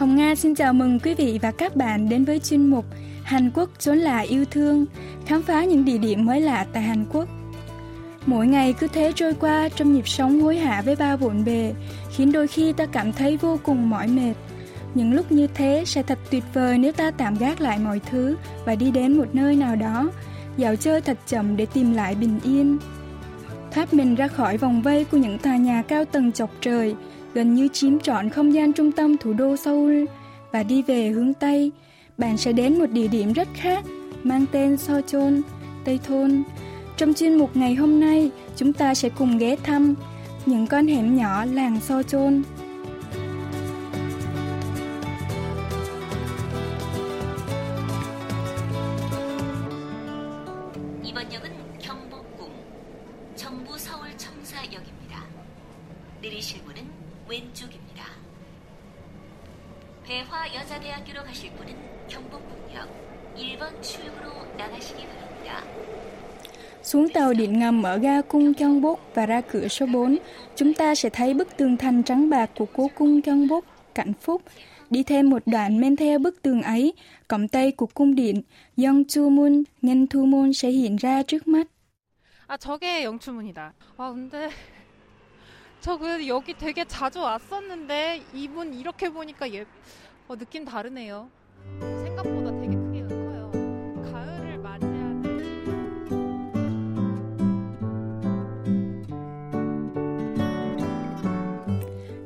Hồng Nga xin chào mừng quý vị và các bạn đến với chuyên mục Hàn Quốc chốn là yêu thương, khám phá những địa điểm mới lạ tại Hàn Quốc. Mỗi ngày cứ thế trôi qua trong nhịp sống hối hả với bao bộn bề, khiến đôi khi ta cảm thấy vô cùng mỏi mệt. Những lúc như thế sẽ thật tuyệt vời nếu ta tạm gác lại mọi thứ và đi đến một nơi nào đó, dạo chơi thật chậm để tìm lại bình yên. Thoát mình ra khỏi vòng vây của những tòa nhà cao tầng chọc trời, gần như chiếm trọn không gian trung tâm thủ đô Seoul và đi về hướng Tây, bạn sẽ đến một địa điểm rất khác mang tên Sochon, Tây Thôn. Trong chuyên mục ngày hôm nay, chúng ta sẽ cùng ghé thăm những con hẻm nhỏ làng Sochon. 여자대학교로 가실 분은 경복궁역 1번 출구로 나가시기 바랍니다. Xuống tàu điện ngầm ở ga cung Gyeongbok và ra cửa số 4, chúng ta sẽ thấy bức tường thành trắng bạc của cố cung Gyeongbok, Cảnh Phúc. Đi thêm một đoạn men theo bức tường ấy, cổng tây của cung điện Yeongchumun, Ngentumun sẽ hiện ra trước mắt. 아, 저게 영추문이다. 아, 근데 저 그 여기 되게 자주 왔었는데 이분 이렇게 보니까 예 어, 느낌 다르네요. 생각보다 되게 크게 커요. 가을을 맞이하는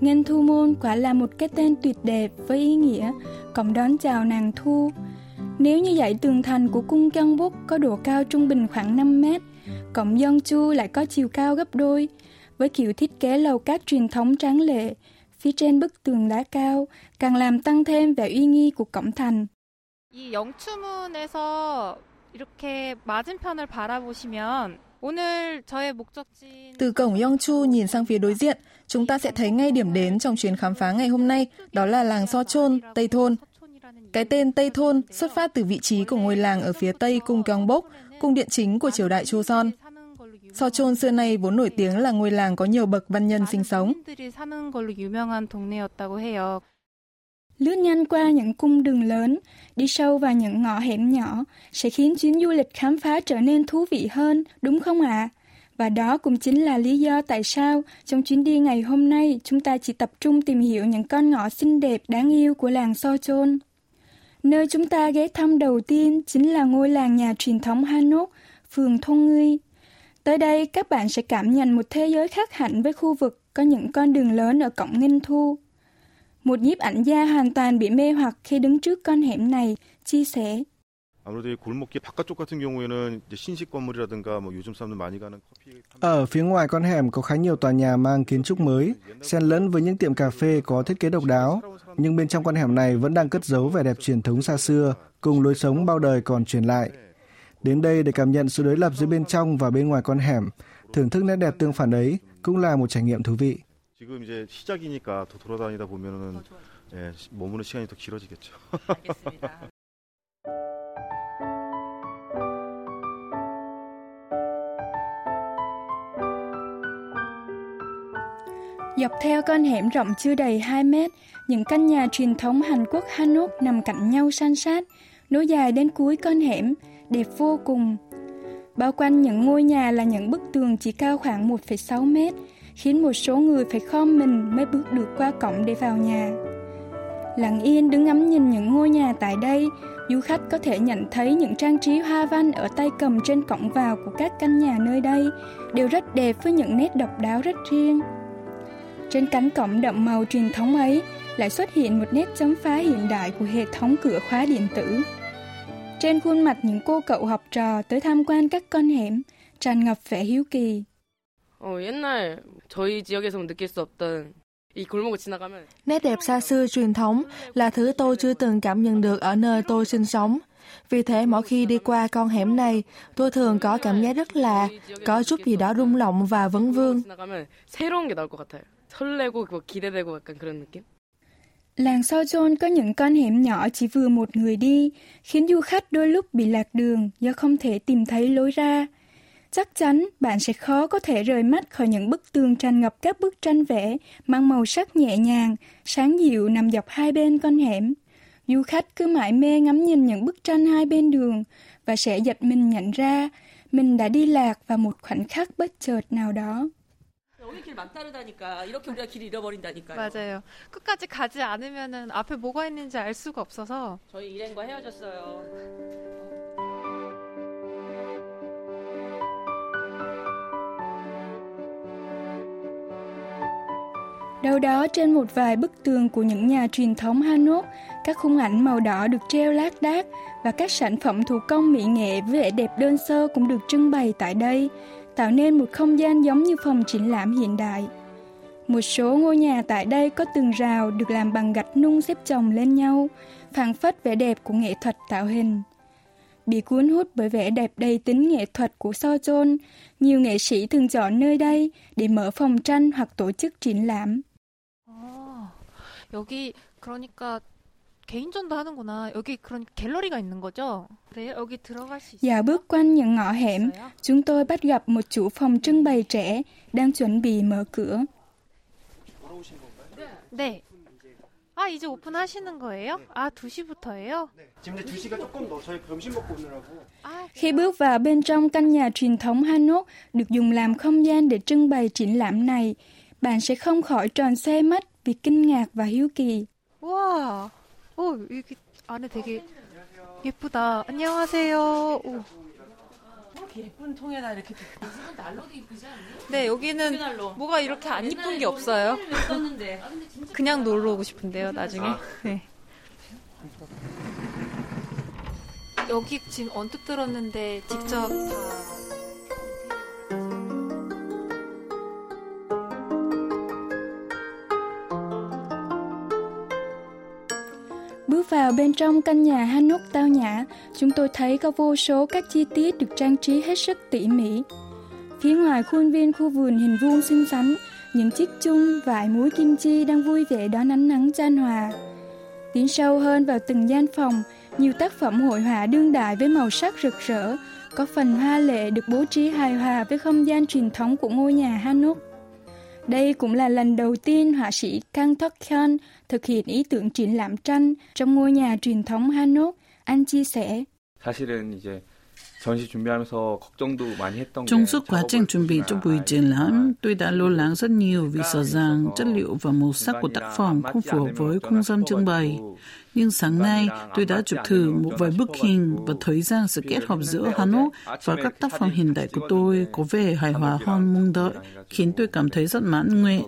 Ngân Thu Môn quả là một cái tên tuyệt đẹp với ý nghĩa cổng đón chào nàng thu. Nếu như dãy tường thành của cung Búc có độ cao trung bình khoảng 5 mét, cổng Chu lại có chiều cao gấp đôi, với kiểu thiết kế lầu cát truyền thống tráng lệ, phía trên bức tường đá cao, càng làm tăng thêm vẻ uy nghi của cổng thành. 이 영추문에서 이렇게 맞은편을 바라보시면 오늘 저의 목적지 Từ cổng Yongchu nhìn sang phía đối diện, chúng ta sẽ thấy ngay điểm đến trong chuyến khám phá ngày hôm nay, đó là làng Sochon, Tây Thôn. Cái tên Tây Thôn xuất phát từ vị trí của ngôi làng ở phía tây cung Gyeongbok, cung điện chính của triều đại Joseon. Sochon xưa nay vốn nổi tiếng là ngôi làng có nhiều bậc văn nhân sinh sống. Lướt nhanh qua những cung đường lớn, đi sâu vào những ngõ hẻm nhỏ sẽ khiến chuyến du lịch khám phá trở nên thú vị hơn, đúng không ạ? À? Và đó cũng chính là lý do tại sao trong chuyến đi ngày hôm nay chúng ta chỉ tập trung tìm hiểu những con ngõ xinh đẹp đáng yêu của làng Sochon. Nơi chúng ta ghé thăm đầu tiên chính là ngôi làng nhà truyền thống Hanok, phường Thôn Ngư, Tới đây các bạn sẽ cảm nhận một thế giới khác hẳn với khu vực có những con đường lớn ở cổng Nghinh Thu. Một nhiếp ảnh gia hoàn toàn bị mê hoặc khi đứng trước con hẻm này, chia sẻ. Ở phía ngoài con hẻm có khá nhiều tòa nhà mang kiến trúc mới, xen lẫn với những tiệm cà phê có thiết kế độc đáo, nhưng bên trong con hẻm này vẫn đang cất giấu vẻ đẹp truyền thống xa xưa, cùng lối sống bao đời còn truyền lại. Đến đây để cảm nhận sự đối lập giữa bên trong và bên ngoài con hẻm, thưởng thức nét đẹp tương phản ấy cũng là một trải nghiệm thú vị. Dọc theo con hẻm rộng chưa đầy 2 mét, những căn nhà truyền thống Hàn Quốc Hanok nằm cạnh nhau san sát, nối dài đến cuối con hẻm, đẹp vô cùng. Bao quanh những ngôi nhà là những bức tường chỉ cao khoảng 1,6 mét, khiến một số người phải khom mình mới bước được qua cổng để vào nhà. Lặng yên đứng ngắm nhìn những ngôi nhà tại đây, du khách có thể nhận thấy những trang trí hoa văn ở tay cầm trên cổng vào của các căn nhà nơi đây đều rất đẹp với những nét độc đáo rất riêng. Trên cánh cổng đậm màu truyền thống ấy lại xuất hiện một nét chấm phá hiện đại của hệ thống cửa khóa điện tử. Trên khuôn mặt những cô cậu học trò tới tham quan các con hẻm, tràn ngập vẻ hiếu kỳ. Nét đẹp xa xưa truyền thống là thứ tôi chưa từng cảm nhận được ở nơi tôi sinh sống. Vì thế mỗi khi đi qua con hẻm này, tôi thường có cảm giác rất là có chút gì đó rung động và vấn vương. Làng Sochon có những con hẻm nhỏ chỉ vừa một người đi, khiến du khách đôi lúc bị lạc đường do không thể tìm thấy lối ra. chắc chắn bạn sẽ khó có thể rời mắt khỏi những bức tường tràn ngập các bức tranh vẽ mang màu sắc nhẹ nhàng, sáng dịu nằm dọc hai bên con hẻm. Du khách cứ mãi mê ngắm nhìn những bức tranh hai bên đường và sẽ giật mình nhận ra mình đã đi lạc vào một khoảnh khắc bất chợt nào đó. 맞아요. 끝까지 가지 않으면은 앞에 뭐가 있는지 알 수가 없어서 저희 일행과 헤어졌어요. Đâu đó trên một vài bức tường của những nhà truyền thống Hanok, các khung ảnh màu đỏ được treo lác đác và các sản phẩm thủ công mỹ nghệ với vẻ đẹp đơn sơ cũng được trưng bày tại đây, tạo nên một không gian giống như phòng triển lãm hiện đại. Một số ngôi nhà tại đây có tường rào được làm bằng gạch nung xếp chồng lên nhau, phản phất vẻ đẹp của nghệ thuật tạo hình. Bị cuốn hút bởi vẻ đẹp đầy tính nghệ thuật của So Chôn, nhiều nghệ sĩ thường chọn nơi đây để mở phòng tranh hoặc tổ chức triển lãm. 여기 그러니까 개인전도 하는구나. 여기 그런 갤러리가 있는 거죠? 네, 여기 들어갈 수 있어요. Dạo bước quanh những ngõ hẻm, chúng tôi bắt gặp một chủ phòng trưng bày trẻ đang chuẩn bị mở cửa. 네. 아, 이제 오픈하시는 거예요? 아, 2시부터예요? 지금 이제 2시가 조금 더 저희 점심 먹고 오느라고. 아, Khi bước vào bên trong căn nhà truyền thống Hanok được dùng làm không gian để trưng bày triển lãm này, bạn sẽ không khỏi tròn xoe mắt vì kinh ngạc và hiếu kỳ. 우와. 오, 여기 안에 되게 예쁘다. 안녕하세요. 오. 예쁜 통에다 이렇게 난로도 이쁘지 않니? 네, 여기는 뭐가 이렇게 안 이쁜 게 없어요. 썼는데. 그냥 놀러 오고 싶은데요, 나중에. 네. 여기 지금 언뜻 들었는데 직접 다 vào bên trong căn nhà Hanok tao nhã, chúng tôi thấy có vô số các chi tiết được trang trí hết sức tỉ mỉ. Phía ngoài khuôn viên khu vườn hình vuông xinh xắn, những chiếc chung vải muối kim chi đang vui vẻ đón ánh nắng chan hòa. Tiến sâu hơn vào từng gian phòng, nhiều tác phẩm hội họa đương đại với màu sắc rực rỡ, có phần hoa lệ được bố trí hài hòa với không gian truyền thống của ngôi nhà Hanok. Đây cũng là lần đầu tiên họa sĩ Kang Tok Hyun thực hiện ý tưởng triển lãm tranh trong ngôi nhà truyền thống Hanok. Anh chia sẻ. 사실은 이제 전시 준비하면서 걱정도 많이 했던 Trong 게 suốt quá trình chuẩn bị cho buổi triển lãm, tôi đã lo lắng rất nhiều vì sợ rằng chất liệu và màu sắc của tác phẩm không phù hợp với không gian trưng bày. Nhưng sáng nay, tôi đã chụp thử một vài bức hình và thấy rằng sự kết hợp giữa Hanok và các tác phẩm hiện đại của tôi có vẻ hài hòa hơn mong đợi, khiến tôi cảm thấy rất mãn nguyện.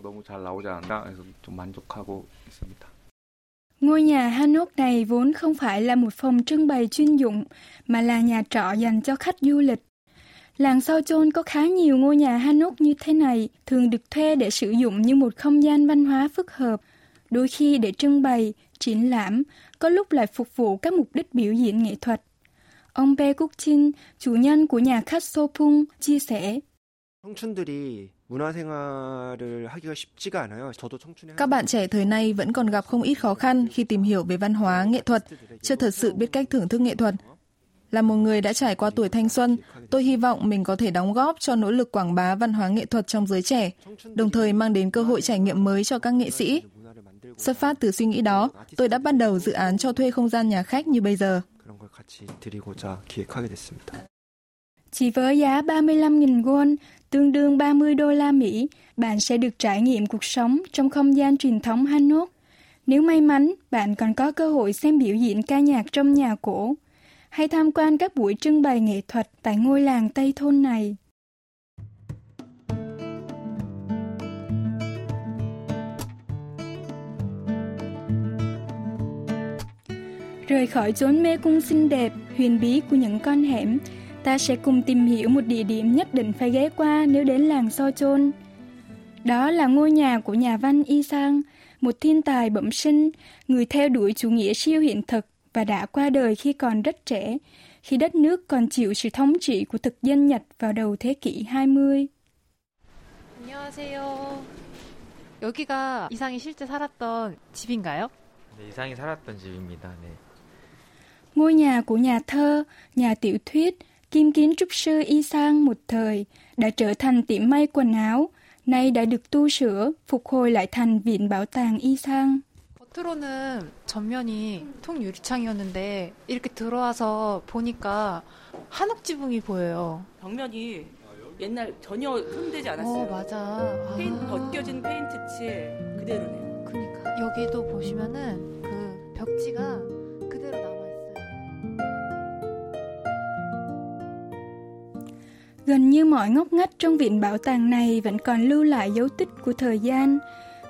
Ngôi nhà Hanok này vốn không phải là một phòng trưng bày chuyên dụng, mà là nhà trọ dành cho khách du lịch. Làng Sao Chôn có khá nhiều ngôi nhà Hanok như thế này, thường được thuê để sử dụng như một không gian văn hóa phức hợp, đôi khi để trưng bày, triển lãm, có lúc lại phục vụ các mục đích biểu diễn nghệ thuật. Ông Bae Kuk Chin, chủ nhân của nhà khách Sopung, chia sẻ. 청춘들이 các bạn trẻ thời nay vẫn còn gặp không ít khó khăn khi tìm hiểu về văn hóa, nghệ thuật, chưa thật sự biết cách thưởng thức nghệ thuật. Là một người đã trải qua tuổi thanh xuân, tôi hy vọng mình có thể đóng góp cho nỗ lực quảng bá văn hóa nghệ thuật trong giới trẻ, đồng thời mang đến cơ hội trải nghiệm mới cho các nghệ sĩ. Xuất phát từ suy nghĩ đó, tôi đã bắt đầu dự án cho thuê không gian nhà khách như bây giờ. Chỉ với giá 35.000 won, tương đương 30 đô la Mỹ, bạn sẽ được trải nghiệm cuộc sống trong không gian truyền thống Hanok. Nếu may mắn, bạn còn có cơ hội xem biểu diễn ca nhạc trong nhà cổ, hay tham quan các buổi trưng bày nghệ thuật tại ngôi làng Tây Thôn này. Rời khỏi chốn mê cung xinh đẹp, huyền bí của những con hẻm, ta sẽ cùng tìm hiểu một địa điểm nhất định phải ghé qua nếu đến làng So Chôn. Đó là ngôi nhà của nhà văn Y Sang, một thiên tài bẩm sinh, người theo đuổi chủ nghĩa siêu hiện thực và đã qua đời khi còn rất trẻ, khi đất nước còn chịu sự thống trị của thực dân Nhật vào đầu thế kỷ 20. 안녕하세요. 여기가 이상이 실제 살았던 집인가요? 네, 이상이 살았던 집입니다. 네. Ngôi nhà của nhà thơ, nhà tiểu thuyết, Kim kiến trúc sư Y Sang một thời đã trở thành tiệm may quần áo, nay đã được tu sửa, phục hồi lại thành viện bảo tàng Y Sang. 겉으로는 전면이 통유리창이었는데 이렇게 들어와서 보니까 한옥 지붕이 보여요. 벽면이 옛날 전혀 흠되지 않았어요. 어, 맞아. 페인, 벗겨진 페인트 칠 그대로네요. 그러니까 여기도 보시면은 그 벽지가 Gần như mọi ngóc ngách trong viện bảo tàng này vẫn còn lưu lại dấu tích của thời gian,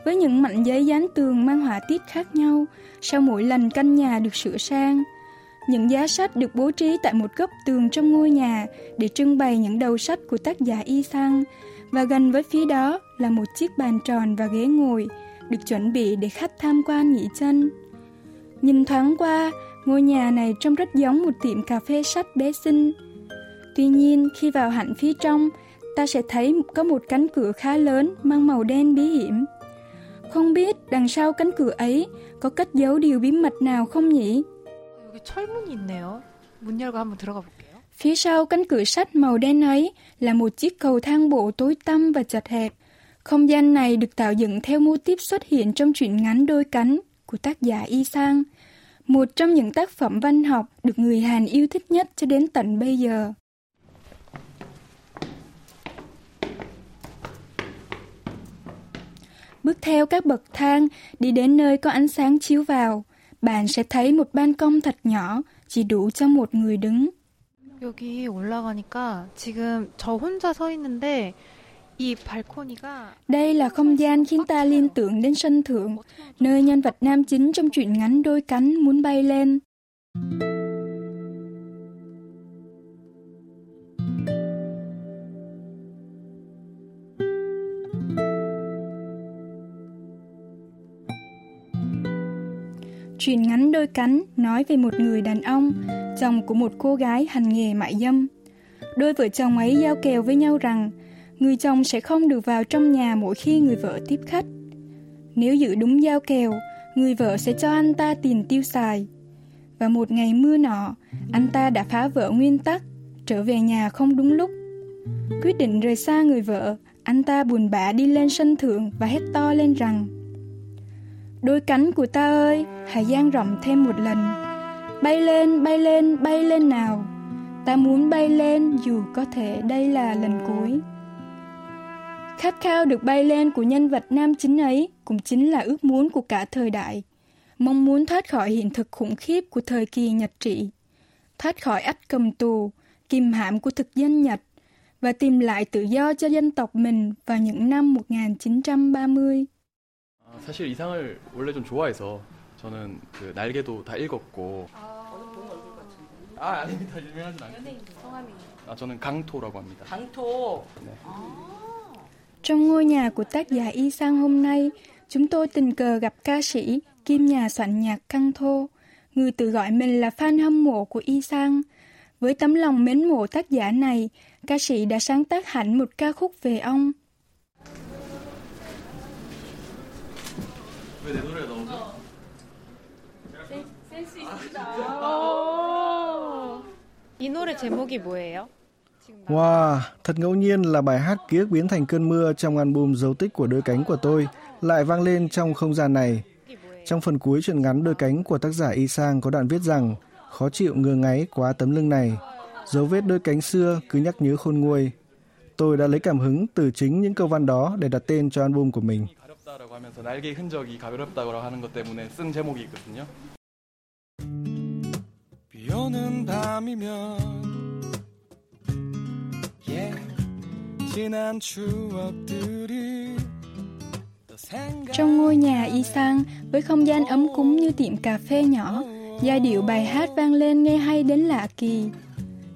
với những mảnh giấy dán tường mang họa tiết khác nhau sau mỗi lần căn nhà được sửa sang. Những giá sách được bố trí tại một góc tường trong ngôi nhà để trưng bày những đầu sách của tác giả Y Sang và gần với phía đó là một chiếc bàn tròn và ghế ngồi được chuẩn bị để khách tham quan nghỉ chân. Nhìn thoáng qua, ngôi nhà này trông rất giống một tiệm cà phê sách bé xinh. Tuy nhiên, khi vào hẳn phía trong, ta sẽ thấy có một cánh cửa khá lớn mang màu đen bí hiểm. Không biết đằng sau cánh cửa ấy có cất giấu điều bí mật nào không nhỉ? Phía sau cánh cửa sắt màu đen ấy là một chiếc cầu thang bộ tối tăm và chật hẹp. Không gian này được tạo dựng theo mô típ xuất hiện trong truyện ngắn đôi cánh của tác giả Y Sang, một trong những tác phẩm văn học được người Hàn yêu thích nhất cho đến tận bây giờ. Bước theo các bậc thang, đi đến nơi có ánh sáng chiếu vào, bạn sẽ thấy một ban công thật nhỏ, chỉ đủ cho một người đứng. 여기 올라가니까 지금 저 혼자 서 있는데 이 발코니가 Đây là không gian khiến ta liên tưởng đến sân thượng, nơi nhân vật nam chính trong truyện ngắn đôi cánh muốn bay lên. Chuyện ngắn đôi cánh nói về một người đàn ông, chồng của một cô gái hành nghề mại dâm. Đôi vợ chồng ấy giao kèo với nhau rằng người chồng sẽ không được vào trong nhà mỗi khi người vợ tiếp khách. Nếu giữ đúng giao kèo, người vợ sẽ cho anh ta tiền tiêu xài. Và một ngày mưa nọ, anh ta đã phá vỡ nguyên tắc, trở về nhà không đúng lúc. Quyết định rời xa người vợ, anh ta buồn bã đi lên sân thượng và hét to lên rằng Đôi cánh của ta ơi, hãy dang rộng thêm một lần. Bay lên, bay lên, bay lên nào. Ta muốn bay lên dù có thể đây là lần cuối. Khát khao được bay lên của nhân vật nam chính ấy cũng chính là ước muốn của cả thời đại. Mong muốn thoát khỏi hiện thực khủng khiếp của thời kỳ Nhật trị. Thoát khỏi ách cầm tù, kìm hãm của thực dân Nhật và tìm lại tự do cho dân tộc mình vào những năm 1930. 사실 이 상을 원래 좀 좋아해서 저는 그 날개도 다 읽었고 아 아닙니다 유명하진 않고 성함이 아 저는 강토라고 합니다. 강토. 네. Trong ngôi nhà của tác giả Y Sang hôm nay, chúng tôi tình cờ gặp ca sĩ, kim nhà soạn nhạc Căng Thô, người tự gọi mình là fan hâm mộ của Y Sang. Với tấm lòng mến mộ tác giả này, ca sĩ đã sáng tác hẳn một ca khúc về ông. 왜 내 노래가 나오죠? 센스 있다. 이 노래 제목이 뭐예요? 지금 나- Wow, thật ngẫu nhiên là bài hát ký ức biến thành cơn mưa trong album dấu tích của đôi cánh của tôi lại vang lên trong không gian này. 이게 뭐예요? Trong phần cuối truyện ngắn đôi cánh của tác giả Y Sang có đoạn viết rằng khó chịu ngơ ngáy quá tấm lưng này. Dấu vết đôi cánh xưa cứ nhắc nhớ khôn nguôi. Tôi đã lấy cảm hứng từ chính những câu văn đó để đặt tên cho album của mình. 가렵다라고 하면서 날개 흔적이 가렵다고 하는 것 때문에 쓴 제목이 있거든요. 비 오는 밤이면 yeah, 지난 추억들이 또 생각 Trong ngôi nhà Y Sang, với không gian ấm cúng như tiệm cà phê nhỏ, giai điệu bài hát vang lên nghe hay đến lạ kỳ.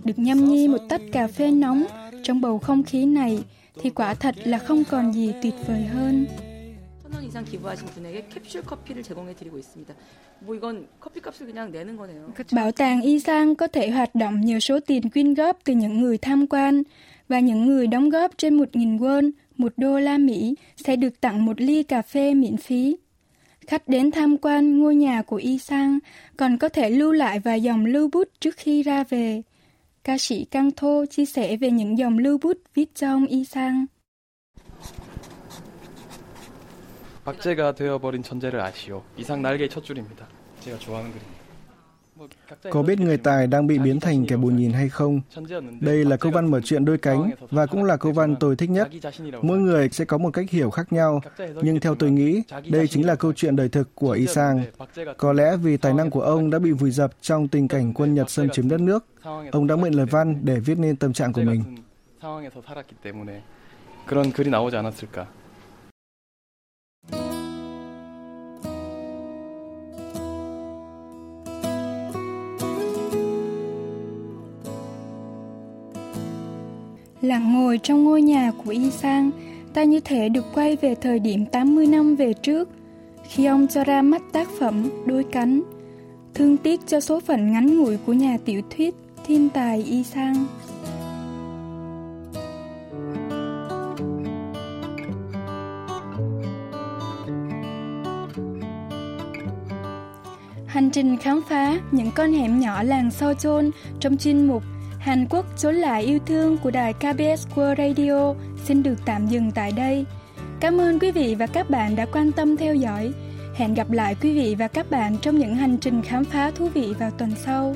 Được nhâm nhi một tách cà phê nóng trong bầu không khí này thì quả thật là không còn gì tuyệt vời hơn. 천원 이상 기부하신 분에게 캡슐 커피를 제공해 드리고 있습니다. 뭐 이건 커피값을 그냥 내는 거네요. Bảo tàng Y Sang có thể hoạt động nhờ số tiền quyên góp từ những người tham quan và những người đóng góp trên 1.000 won, 1 đô la Mỹ sẽ được tặng một ly cà phê miễn phí. Khách đến tham quan ngôi nhà của Y Sang còn có thể lưu lại vài dòng lưu bút trước khi ra về. ca sĩ Căng Thô chia sẻ về những dòng lưu bút viết trong y sang. 박제가 되어버린 천재를 아시오. 이상 날개의 첫 줄입니다. 제가 좋아하는 그림. Có biết người tài đang bị biến thành kẻ bù nhìn hay không? Đây là câu văn mở chuyện đôi cánh và cũng là câu văn tôi thích nhất. Mỗi người sẽ có một cách hiểu khác nhau, nhưng theo tôi nghĩ, đây chính là câu chuyện đời thực của Y Sang. Có lẽ vì tài năng của ông đã bị vùi dập trong tình cảnh quân Nhật xâm chiếm đất nước, ông đã mượn lời văn để viết nên tâm trạng của mình. 그런 글이 나오지 않았을까. Lặng ngồi trong ngôi nhà của Y Sang, ta như thể được quay về thời điểm 80 năm về trước, khi ông cho ra mắt tác phẩm Đôi cánh, thương tiếc cho số phận ngắn ngủi của nhà tiểu thuyết thiên tài Y Sang. Hành trình khám phá những con hẻm nhỏ làng Sao Chôn trong chuyên mục Hàn Quốc chốn lại yêu thương của đài KBS World Radio xin được tạm dừng tại đây. Cảm ơn quý vị và các bạn đã quan tâm theo dõi. Hẹn gặp lại quý vị và các bạn trong những hành trình khám phá thú vị vào tuần sau.